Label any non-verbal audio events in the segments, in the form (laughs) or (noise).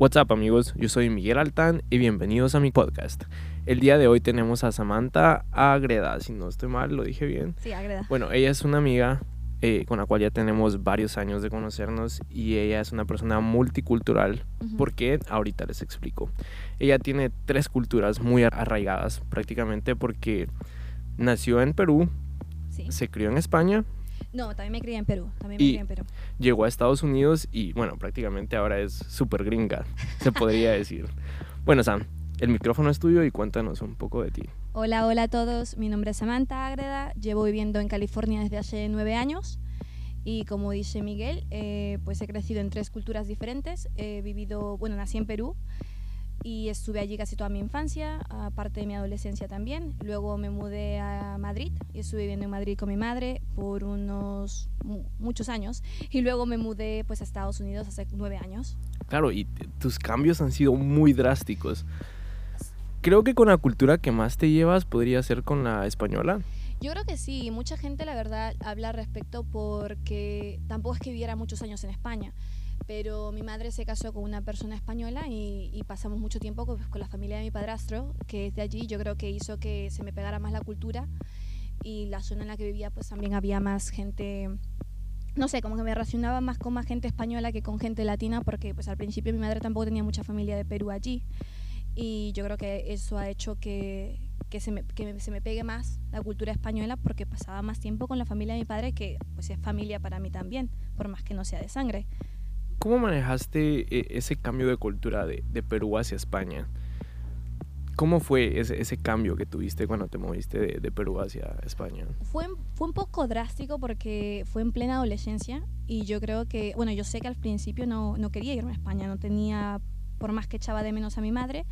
What's up amigos, yo soy Miguel Altán y bienvenidos a mi podcast. El día de hoy tenemos a Samantha Agreda, si no estoy mal, lo dije bien. Sí, Agreda. Bueno, ella es una amiga eh, con la cual ya tenemos varios años de conocernos y ella es una persona multicultural. Ujú. ¿Por qué? Ahorita les explico. Ella tiene tres culturas muy arraigadas prácticamente porque nació en Perú, Sí. se crió en España, No, también me crié en Perú. También me Y- crié en Perú. llegó a Estados Unidos y bueno, prácticamente ahora es súper gringa, se podría (laughs) decir. Bueno, Sam, el micrófono es tuyo y cuéntanos un poco de ti. Hola, hola a todos. Mi nombre es Samantha Agreda. Llevo viviendo en California desde hace nueve años. Y como dice Miguel, eh, pues he crecido en tres culturas diferentes. He vivido, bueno, nací en Perú y estuve allí casi toda mi infancia, aparte de mi adolescencia también. Luego me mudé a Madrid y estuve viviendo en Madrid con mi madre por unos mu- muchos años. Y luego me mudé pues a Estados Unidos hace nueve años. Claro, y tus cambios han sido muy drásticos. Creo que con la cultura que más te llevas podría ser con la española. Yo creo que sí, mucha gente la verdad habla al respecto porque tampoco es que viviera muchos años en España, pero mi madre se casó con una persona española y, y pasamos mucho tiempo con, con la familia de mi padrastro, que es de allí, yo creo que hizo que se me pegara más la cultura y la zona en la que vivía pues también había más gente, no sé, como que me relacionaba más con más gente española que con gente latina porque pues al principio mi madre tampoco tenía mucha familia de Perú allí y yo creo que eso ha hecho que, que, se, me, que se me pegue más la cultura española porque pasaba más tiempo con la familia de mi padre que pues es familia para mí también, por más que no sea de sangre. ¿Cómo manejaste eh, ese cambio de cultura de, de Perú hacia España? ¿Cómo fue ese, ese cambio que tuviste cuando te moviste de, de Perú hacia España? Fue, fue un poco drástico porque fue en plena adolescencia y yo creo que, bueno, yo sé que al principio no, no quería irme a España, no tenía, por más que echaba de menos a mi madre,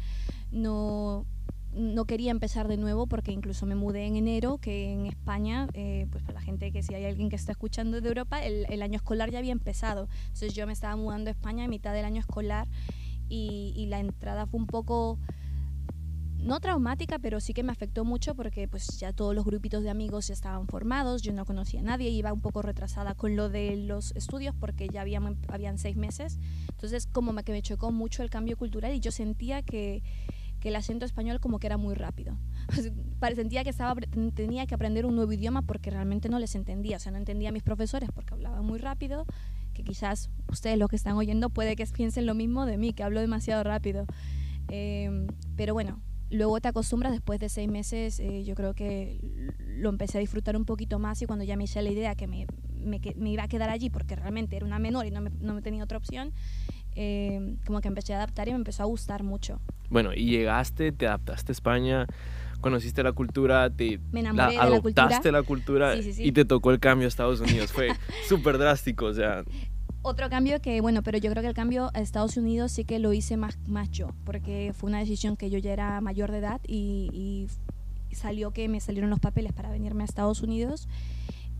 no, no quería empezar de nuevo porque incluso me mudé en enero, que en España, eh, pues para la gente que si hay alguien que está escuchando de Europa, el, año escolar ya había empezado. Entonces yo me estaba mudando a España a mitad del año escolar y, la entrada fue un poco no traumática, pero sí que me afectó mucho porque pues ya todos los grupitos de amigos ya estaban formados, yo no conocía a nadie, iba un poco retrasada con lo de los estudios porque ya habían, habían seis meses, entonces como que me chocó mucho el cambio cultural y yo sentía que, que el acento español como que era muy rápido. (laughs) Pare- Sentía que estaba, tenía que aprender un nuevo idioma porque realmente no les entendía, o sea, no entendía a mis profesores porque hablaban muy rápido, que quizás ustedes los que están oyendo puede que piensen lo mismo de mí, que hablo demasiado rápido. Eh, pero bueno, luego te acostumbras, después de seis meses eh, yo creo que lo empecé a disfrutar un poquito más y cuando ya me hice la idea que me, me, iba a quedar allí porque realmente era una menor y no me, no me tenía otra opción, eh, como que empecé a adaptar y me empezó a gustar mucho. Bueno, y llegaste, te adaptaste a España, conociste la cultura, te Me la de la cultura. adoptaste la cultura Sí, sí, sí. y te tocó el cambio a Estados Unidos. Fue (laughs) súper drástico, o sea, Otro cambio que, bueno, pero yo creo que el cambio a Estados Unidos sí que lo hice más, más yo, porque fue una decisión que yo ya era mayor de edad y, y salió que me salieron los papeles para venirme a Estados Unidos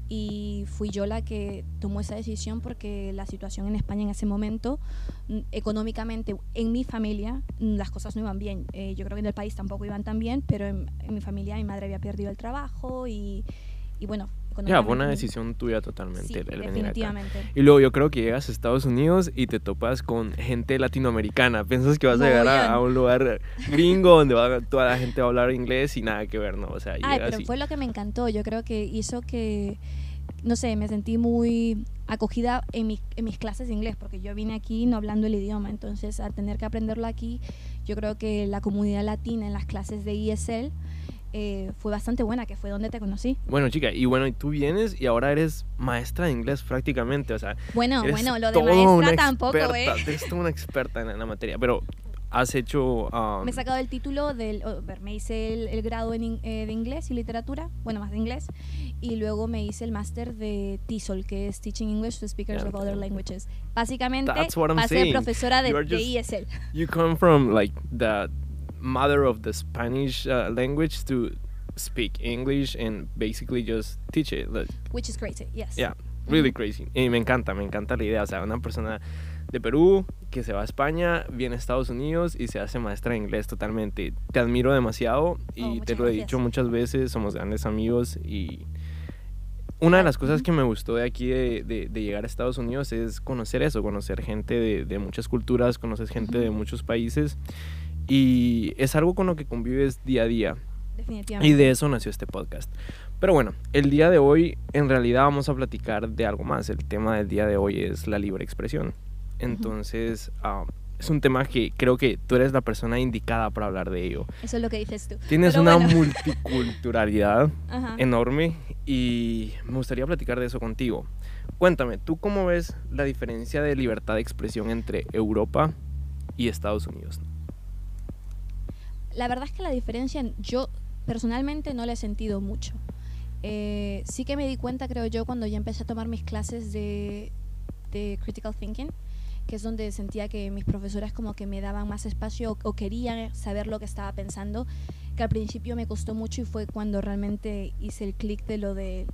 y fui yo la que tomó esa decisión porque la situación en España en ese momento, mm, económicamente, en mi familia, mm, las cosas no iban bien. Eh, yo creo que en el país tampoco iban tan bien, pero en, en mi familia mi madre había perdido el trabajo y, y bueno, ya, fue una decisión tuya totalmente Sí, el, venir acá. definitivamente. Y luego yo creo que llegas a Estados Unidos y te topas con gente latinoamericana. Piensas que vas a llegar a, un lugar gringo donde va- toda la gente va a hablar inglés y nada que ver, ¿no? O sea, Ay, pero y- fue lo que me encantó. Yo creo que hizo que, no sé, me sentí muy acogida en, mi- en mis clases de inglés, porque yo vine aquí no hablando el idioma. Entonces, al tener que aprenderlo aquí, yo creo que la comunidad latina en las clases de ESL eh, fue bastante buena, que fue donde te conocí. Bueno, chica, y bueno, tú vienes y ahora eres maestra de inglés prácticamente, o sea, Bueno, eres bueno, lo de maestra tampoco, experta, ¿eh? Eres toda una experta en la materia, pero has hecho... um, Me he sacado el título del. oh, me hice el, el grado en eh, de inglés y literatura, bueno, más de inglés, y luego me hice el máster de TESOL, que es Teaching English to Speakers Yeah, of Other. Languages. Básicamente, saying. profesora de, de ESL. You come from like the mother of the Spanish uh, language to speak English and basically just teach it. Like, Which is crazy, yes. yeah, really crazy. Y me encanta, me encanta la idea. O sea, una persona de Perú que se va a España, viene a Estados Unidos y se hace maestra de inglés totalmente. Te admiro demasiado y Oh, te muchas lo he gracias. dicho muchas veces, somos grandes amigos y una de las cosas que me gustó de aquí de, de- de llegar a Estados Unidos es conocer eso, conocer gente de, de muchas culturas, conoces gente de muchos países y es algo con lo que convives día a día. Definitivamente. Y de eso nació este podcast. Pero bueno, el día de hoy en realidad vamos a platicar de algo más. El tema del día de hoy es la libre expresión. Entonces, ah, es un tema que creo que tú eres la persona indicada para hablar de ello. Eso es lo que dices tú. Tienes Pero una bueno. multiculturalidad (laughs) enorme y me gustaría platicar de eso contigo. Cuéntame, ¿tú cómo ves la diferencia de libertad de expresión entre Europa y Estados Unidos? La verdad es que la diferencia yo personalmente no la he sentido mucho. Eh, sí que me di cuenta, creo yo, cuando ya empecé a tomar mis clases de, critical thinking, que es donde sentía que mis profesoras como que me daban más espacio o, querían saber lo que estaba pensando, que al principio me costó mucho y fue cuando realmente hice el clic de lo de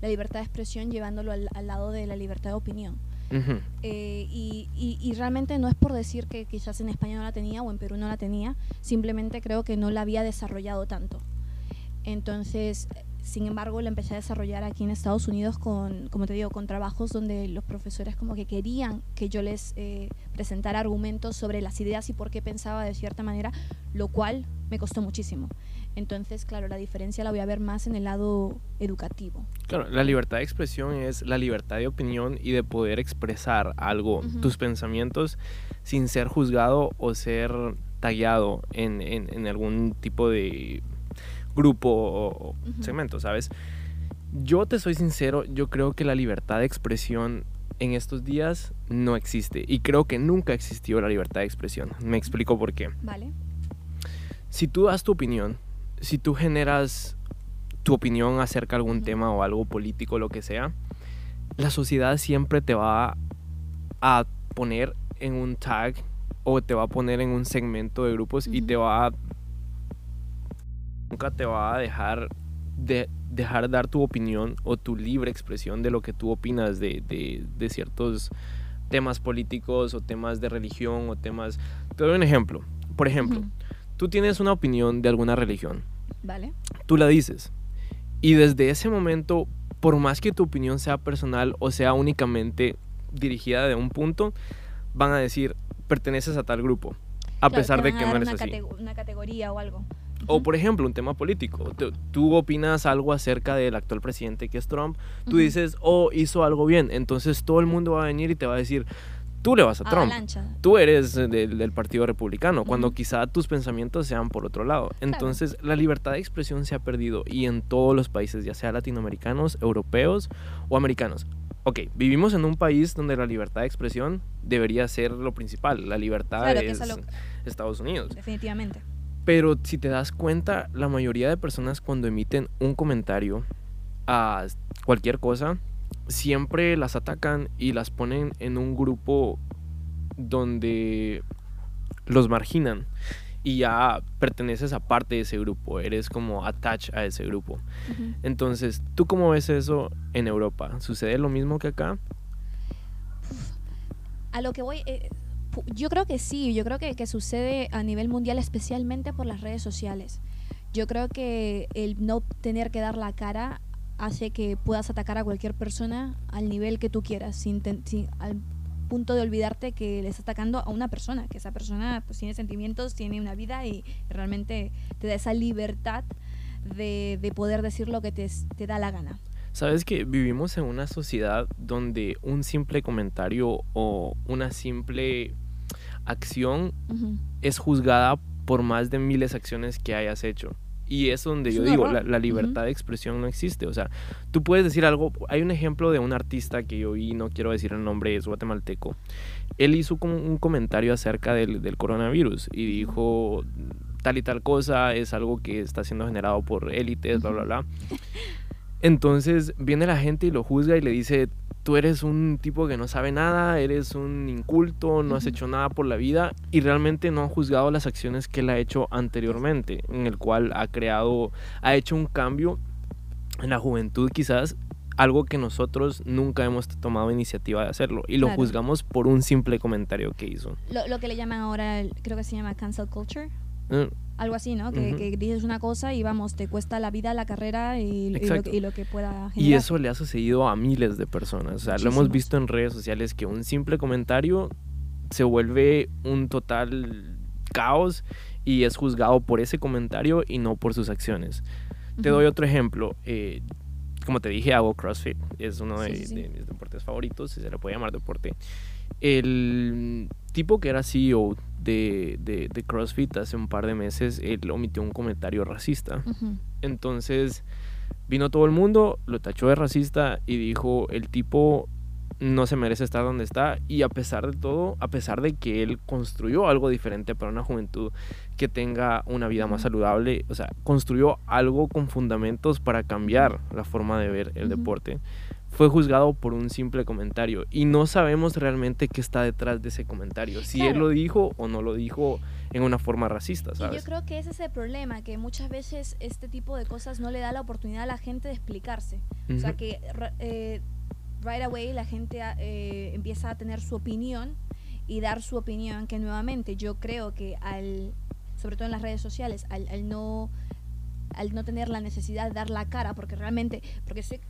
la libertad de expresión llevándolo al lado de la libertad de opinión. Ujú. Eh, y, y- y realmente no es por decir que quizás en España no la tenía o en Perú no la tenía, simplemente creo que no la había desarrollado tanto. Entonces, sin embargo, la empecé a desarrollar aquí en Estados Unidos con, como te digo, con trabajos donde los profesores como que querían que yo les eh, presentara argumentos sobre las ideas y por qué pensaba de cierta manera, lo cual me costó muchísimo. Entonces, claro, la diferencia la voy a ver más en el lado educativo. Claro, la libertad de expresión es la libertad de opinión y de poder expresar algo, tus pensamientos, sin ser juzgado o ser tallado en, en- en algún tipo de grupo o, segmento, ¿sabes? Yo te soy sincero, yo creo que la libertad de expresión en estos días no existe y creo que nunca existió la libertad de expresión. Me explico por qué. ¿Vale? Si tú das tu opinión, si tú generas tu opinión acerca de algún tema o algo político, lo que sea, la sociedad siempre te va a poner en un tag o te va a poner en un segmento de grupos y te va a... Nunca te va a dejar de dejar dar tu opinión o tu libre expresión de lo que tú opinas de, de- de ciertos temas políticos o temas de religión o temas... Te doy un ejemplo. Por ejemplo. Tú tienes una opinión de alguna religión, ¿Vale? tú la dices. Y desde ese momento, por más que tu opinión sea personal o sea únicamente dirigida de un punto, van a decir, perteneces a tal grupo, a Claro, pesar de que no eres una así. catego- una categoría o algo. O por ejemplo, un tema político. Tú, tú opinas algo acerca del actual presidente que es Trump. Tú dices, oh, hizo algo bien. Entonces todo el mundo va a venir y te va a decir, tú le vas a Trump. Tú eres del, del Partido Republicano, cuando quizá tus pensamientos sean por otro lado. Entonces, la libertad de expresión se ha perdido y en todos los países, ya sea latinoamericanos, europeos o americanos. Ok, vivimos en un país donde la libertad de expresión debería ser lo principal. La libertad Claro, que es lo- Estados Unidos. Definitivamente. Pero si te das cuenta, la mayoría de personas cuando emiten un comentario a cualquier cosa, siempre las atacan y las ponen en un grupo donde los marginan y ya perteneces a parte de ese grupo, eres como attached a ese grupo. Entonces, ¿tú cómo ves eso en Europa? ¿Sucede lo mismo que acá? A lo que voy, eh, yo creo que sí, yo creo que, que sucede a nivel mundial, especialmente por las redes sociales. Yo creo que el no tener que dar la cara hace que puedas atacar a cualquier persona al nivel que tú quieras, sin, ten- sin- al punto de olvidarte que le estás atacando a una persona, que esa persona pues tiene sentimientos, tiene una vida y realmente te da esa libertad de, de poder decir lo que te, te da la gana. Sabes que vivimos en una sociedad donde un simple comentario o una simple acción Ujú. es juzgada por más de miles de acciones que hayas hecho. Y es donde Es yo digo, la, la libertad de expresión no existe. O sea, tú puedes decir algo. Hay un ejemplo de un artista que yo vi, no quiero decir el nombre, es guatemalteco. Él hizo como un comentario acerca del, del coronavirus y dijo tal y tal cosa es algo que está siendo generado por élites, bla, bla, bla. Entonces viene la gente y lo juzga y le dice, tú eres un tipo que no sabe nada, eres un inculto, no has hecho nada por la vida y realmente no ha juzgado las acciones que él ha hecho anteriormente, en el cual ha creado, ha hecho un cambio en la juventud quizás, algo que nosotros nunca hemos tomado iniciativa de hacerlo y lo Claro. juzgamos por un simple comentario que hizo. Lo, lo que le llaman ahora, creo que se llama cancel culture. Eh, Algo así, ¿no? Que, que dices una cosa y vamos, te cuesta la vida, la carrera y, y lo, que- y lo que pueda generar. Y eso le ha sucedido a miles de personas. O sea, lo hemos visto en redes sociales que un simple comentario se vuelve un total caos y es juzgado por ese comentario y no por sus acciones. Te doy otro ejemplo. eh, como te dije, hago CrossFit. Es uno de, Sí, sí, sí. de mis deportes favoritos, si se le puede llamar deporte. El tipo que era CEO de, de- de CrossFit hace un par de meses, él omitió un comentario racista. Entonces vino todo el mundo, lo tachó de racista y dijo, el tipo no se merece estar donde está y a pesar de todo, a pesar de que él construyó algo diferente para una juventud que tenga una vida más saludable, o sea, construyó algo con fundamentos para cambiar la forma de ver el deporte, fue juzgado por un simple comentario y no sabemos realmente qué está detrás de ese comentario, si él Claro. lo dijo o no lo dijo en una forma racista, Y ¿sabes? yo creo que ese es el problema, que muchas veces este tipo de cosas no le da la oportunidad a la gente de explicarse. O sea, que eh, right away la gente ah, eh, empieza a tener su opinión y dar su opinión, que nuevamente yo creo que al, sobre todo en las redes sociales, al, al no al no tener la necesidad de dar la cara, porque realmente, porque estoy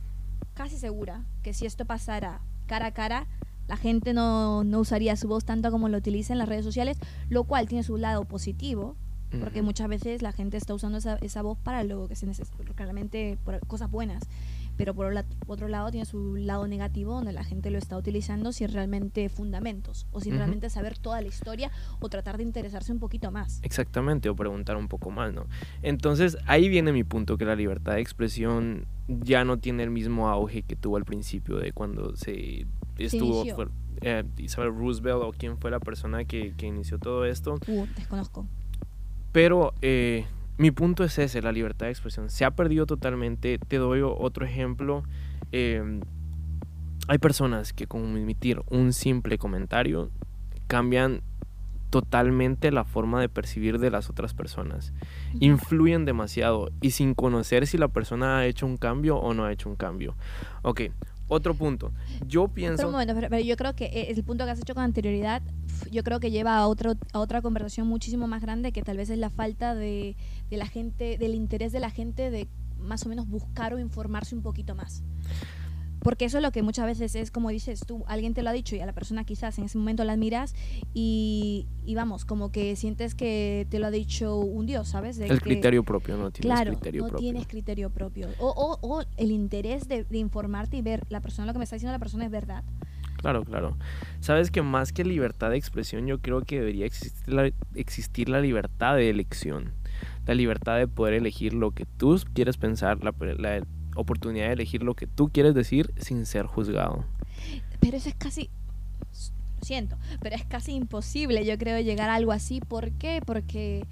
casi segura que si esto pasara cara a cara, la gente no, no usaría su voz tanto como lo utiliza en las redes sociales, lo cual tiene su lado positivo, porque muchas veces la gente está usando esa, esa voz para lo que se necesita, realmente por cosas buenas. Pero por otro lado tiene su lado negativo donde la gente lo está utilizando sin realmente fundamentos o sin realmente saber toda la historia o tratar de interesarse un poquito más. Exactamente, o preguntar un poco más, ¿no? Entonces ahí viene mi punto, que la libertad de expresión ya no tiene el mismo auge que tuvo al principio de cuando se estuvo fue, eh, Isabel Roosevelt o quién fue la persona que, que inició todo esto. Uh, desconozco. Pero eh, mi punto es ese, la libertad de expresión. Se ha perdido totalmente. Te doy otro ejemplo. eh, hay personas que con emitir un simple comentario cambian totalmente la forma de percibir de las otras personas. Influyen demasiado y sin conocer si la persona ha hecho un cambio o no ha hecho un cambio. Ok, otro punto. Yo pienso... momento, pero, yo creo que eh, el punto que has hecho con anterioridad, yo creo que lleva a, otro, a otra conversación muchísimo más grande que tal vez es la falta de, de la gente, del interés de la gente de más o menos buscar o informarse un poquito más. Porque eso es lo que muchas veces es como dices tú, alguien te lo ha dicho y a la persona quizás en ese momento la admiras y, y vamos, como que sientes que te lo ha dicho un dios, ¿sabes? De el que- criterio propio, no tienes Claro, criterio no propio. tienes criterio propio. O, o, o el interés de, de informarte y ver, la persona, lo que me está diciendo la persona es verdad. Claro, claro. Sabes que más que libertad de expresión, yo creo que debería existir la, existir la libertad de elección. La libertad de poder elegir lo que tú quieres pensar, la, la oportunidad de elegir lo que tú quieres decir sin ser juzgado. Pero eso es casi, lo siento, pero es casi imposible, yo creo, llegar a algo así. ¿Por qué? Porque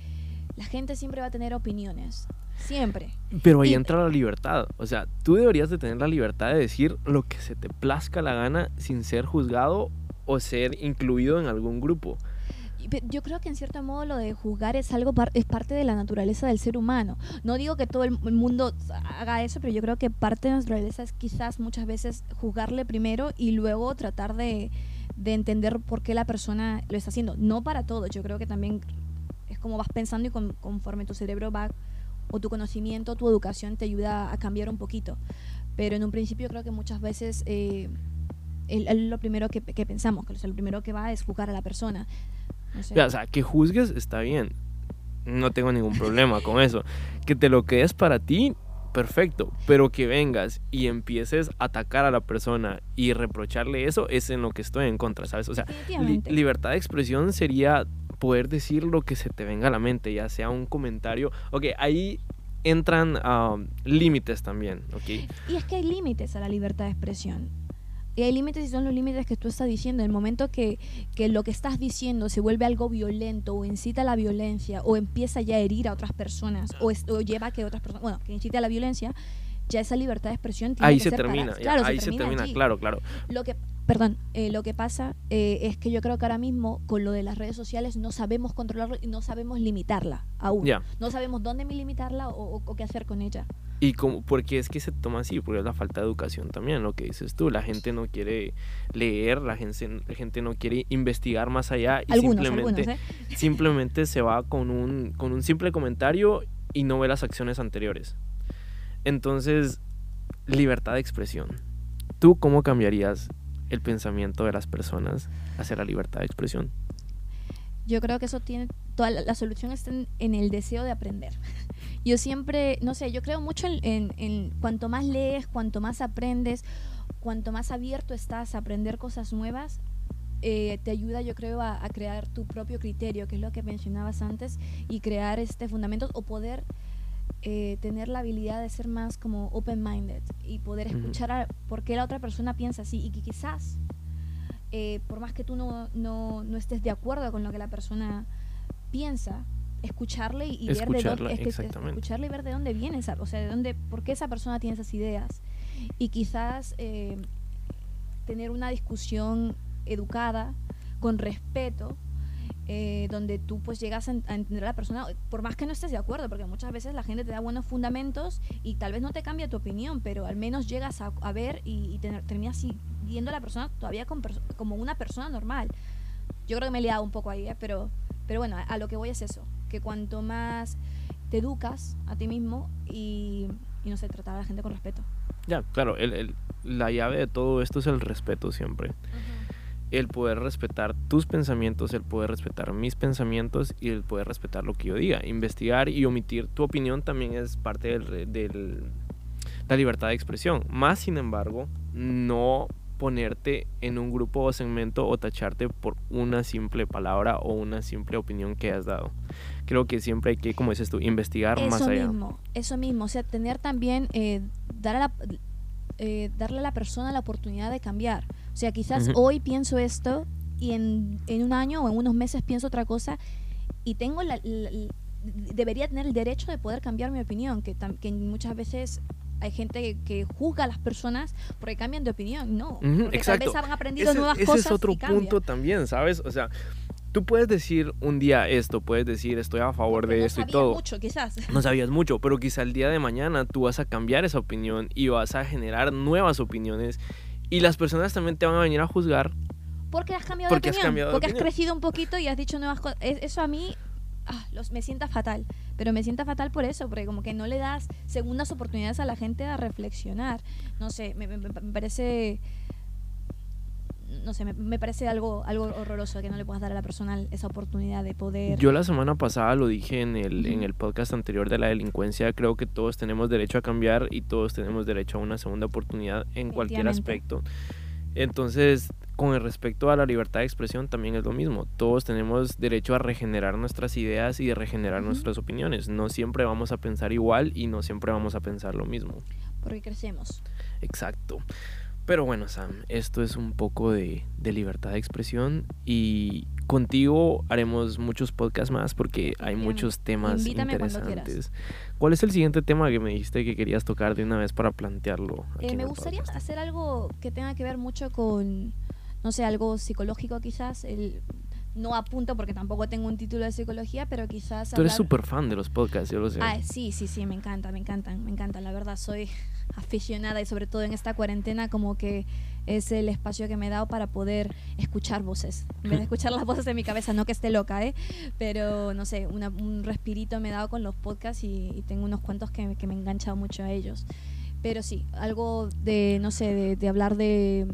la gente siempre va a tener opiniones. Siempre. Pero ahí Y- entra la libertad. O sea, tú deberías de tener la libertad de decir lo que se te plazca la gana sin ser juzgado o ser incluido en algún grupo. Yo creo que en cierto modo lo de juzgar es algo es parte de la naturaleza del ser humano. No digo que todo el mundo haga eso, pero yo creo que parte de la naturaleza es quizás muchas veces juzgarle primero y luego tratar de, de entender por qué la persona lo está haciendo. No para todo, yo creo que también es como vas pensando y con- conforme tu cerebro va o tu conocimiento, tu educación te ayuda a cambiar un poquito. Pero en un principio creo que muchas veces eh, el- el- lo primero que, que pensamos, que o sea, lo primero que va es juzgar a la persona. No sé. O sea, que juzgues está bien. No tengo ningún problema con (laughs) eso. Que te lo quedes para ti, perfecto. Pero que vengas y empieces a atacar a la persona y reprocharle eso, es en lo que estoy en contra, ¿sabes? O sea, li- libertad de expresión sería poder decir lo que se te venga a la mente, ya sea un comentario. Ok, ahí entran um, límites también, ¿ok? Y es que hay límites a la libertad de expresión. Y hay límites y son los límites que tú estás diciendo. En el momento que, que lo que estás diciendo se vuelve algo violento o incita a la violencia o empieza ya a herir a otras personas o, es- o lleva a que otras personas, bueno, que incite a la violencia, ya esa libertad de expresión tiene Ahí que se ser termina, ya, Claro, ahí se termina, allí. claro, claro. Lo que, perdón, eh, lo que pasa eh, es que yo creo que ahora mismo con lo de las redes sociales no sabemos controlarlo y no sabemos limitarla aún. Ya. No sabemos dónde limitarla o, o- o qué hacer con ella. Y como, porque es que se toma así, porque es la falta de educación también, lo que dices tú. La gente no quiere leer, la gente, la gente no quiere investigar más allá y Algunos, simplemente, algunos, ¿eh? simplemente se va con un, con un simple comentario y no ve las acciones anteriores. Entonces, libertad de expresión. ¿Tú cómo cambiarías el pensamiento de las personas hacia la libertad de expresión? Yo creo que eso tiene, toda la, solución está en, el deseo de aprender. (laughs) Yo siempre, no sé, yo creo mucho en, cuanto más lees, cuanto más aprendes, cuanto más abierto estás a aprender cosas nuevas, eh, te ayuda, yo creo, a, a crear tu propio criterio, que es lo que mencionabas antes, y crear este fundamentos o poder eh, tener la habilidad de ser más como open-minded y poder escuchar a por qué la otra persona piensa así y que quizás, eh, por más que tú no, no, no estés de acuerdo con lo que la persona piensa, escucharle y, y ver de Escucharla, dónde, es que- escucharle y ver de dónde viene esa, o sea, de dónde, por qué esa persona tiene esas ideas. Y quizás eh, tener una discusión educada, con respeto, eh, donde tú pues llegas a, a entender a la persona, por más que no estés de acuerdo, porque muchas veces la gente te da buenos fundamentos y tal vez no te cambia tu opinión, pero al menos llegas a, a ver y, y tener- terminas si- viendo a la persona todavía con como una persona normal. Yo creo que me he liado un poco ahí, ¿eh? pero, pero bueno, a, a lo que voy es eso, que cuanto más te educas a ti mismo y, y no sé, tratar a la gente con respeto. Ya, claro, el- el- la llave de todo esto es el respeto siempre. El poder respetar tus pensamientos, el poder respetar mis pensamientos y el poder respetar lo que yo diga. Investigar y omitir tu opinión también es parte del- la libertad de expresión. Más sin embargo, no ponerte en un grupo o segmento o tacharte por una simple palabra o una simple opinión que has dado. Creo que siempre hay que, como dices tú, investigar más Eso allá. mismo, eso mismo, o sea, tener también, eh, dar a la, eh, darle a la persona la oportunidad de cambiar. O sea, quizás hoy pienso esto y en, en un año o en unos meses pienso otra cosa y tengo la, la- la- debería tener el derecho de poder cambiar mi opinión, que, que muchas veces hay gente que, que juzga a las personas porque cambian de opinión, no, porque tal exacto. vez han aprendido ese, nuevas ese cosas es otro y punto también, ¿sabes? O sea, tú puedes decir un día esto, puedes decir estoy a favor Porque de no esto y todo. mucho, quizás. No sabías mucho, pero quizá el día de mañana tú vas a cambiar esa opinión y vas a generar nuevas opiniones y las personas también te van a venir a juzgar. Porque has cambiado Porque de has opinión. de porque has crecido un poquito y has dicho nuevas cosas. Es- Eso a mí ah, los, me sienta fatal. Pero me sienta fatal por eso, porque como que no le das segundas oportunidades a la gente a reflexionar. No sé, me, me- me parece. No sé, me, me parece algo, algo horroroso que no le puedas dar a la persona esa oportunidad de poder. Yo la semana pasada lo dije en el, en el podcast anterior de la delincuencia, creo que todos tenemos derecho a cambiar y todos tenemos derecho a una segunda oportunidad en cualquier aspecto. Entonces, con el respecto a la libertad de expresión también es lo mismo. Todos tenemos derecho a regenerar nuestras ideas y de regenerar nuestras opiniones. No siempre vamos a pensar igual y no siempre vamos a pensar lo mismo. Porque crecemos. Exacto. Pero bueno, Sam, esto es un poco de, de libertad de expresión y contigo haremos muchos podcasts más porque hay Bien. muchos temas Invítame interesantes. ¿Cuál es el siguiente tema que me dijiste que querías tocar de una vez para plantearlo? aquí Eh, me gustaría podcast? hacer algo que tenga que ver mucho con, no sé, algo psicológico quizás. El, no apunto porque tampoco tengo un título de psicología, pero quizás... Tú eres súper fan de los podcasts, yo lo sé. Ah, sí, sí, sí, me encanta, me encantan, me encantan. La verdad, soy aficionada y sobre todo en esta cuarentena como que es el espacio que me he dado para poder escuchar voces. En vez de escuchar las voces de mi cabeza, no que esté loca, ¿eh? Pero, no sé, una- un respirito me he dado con los podcasts y, y tengo unos cuantos que, que me he enganchado mucho a ellos. Pero sí, algo de, no sé, de, de hablar de,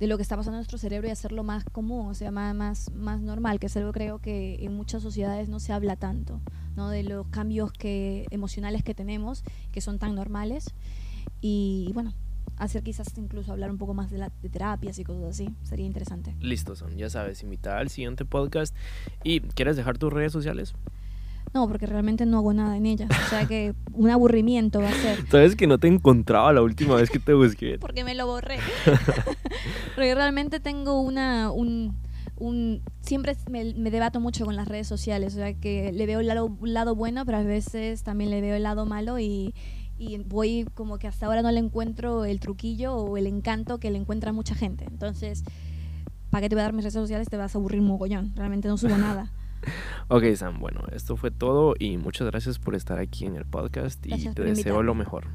de lo que está pasando en nuestro cerebro y hacerlo más común, o sea, más, más, más normal, que es algo creo que en muchas sociedades no se habla tanto, ¿no? De los cambios que, emocionales que tenemos, que son tan normales. Y, bueno, hacer quizás incluso hablar un poco más de, la, de terapias y cosas así, sería interesante. Listo, son, ya sabes, invitar al siguiente podcast. ¿Y quieres dejar tus redes sociales? No, porque realmente no hago nada en ella, o sea que (laughs) un aburrimiento va a ser. Sabes que no te encontraba la última vez que te busqué. (laughs) porque me lo borré. (laughs) porque realmente tengo una un, un siempre me, me debato mucho con las redes sociales, o sea que le veo el lado, lado bueno, pero a veces también le veo el lado malo y, y voy como que hasta ahora no le encuentro el truquillo o el encanto que le encuentra mucha gente. Entonces, ¿para qué te voy a dar mis redes sociales? Te vas a aburrir mogollón. Realmente no subo nada. (laughs) ok, Sam, bueno, esto fue todo y muchas gracias por estar aquí en el podcast y Gracias te deseo lo mejor.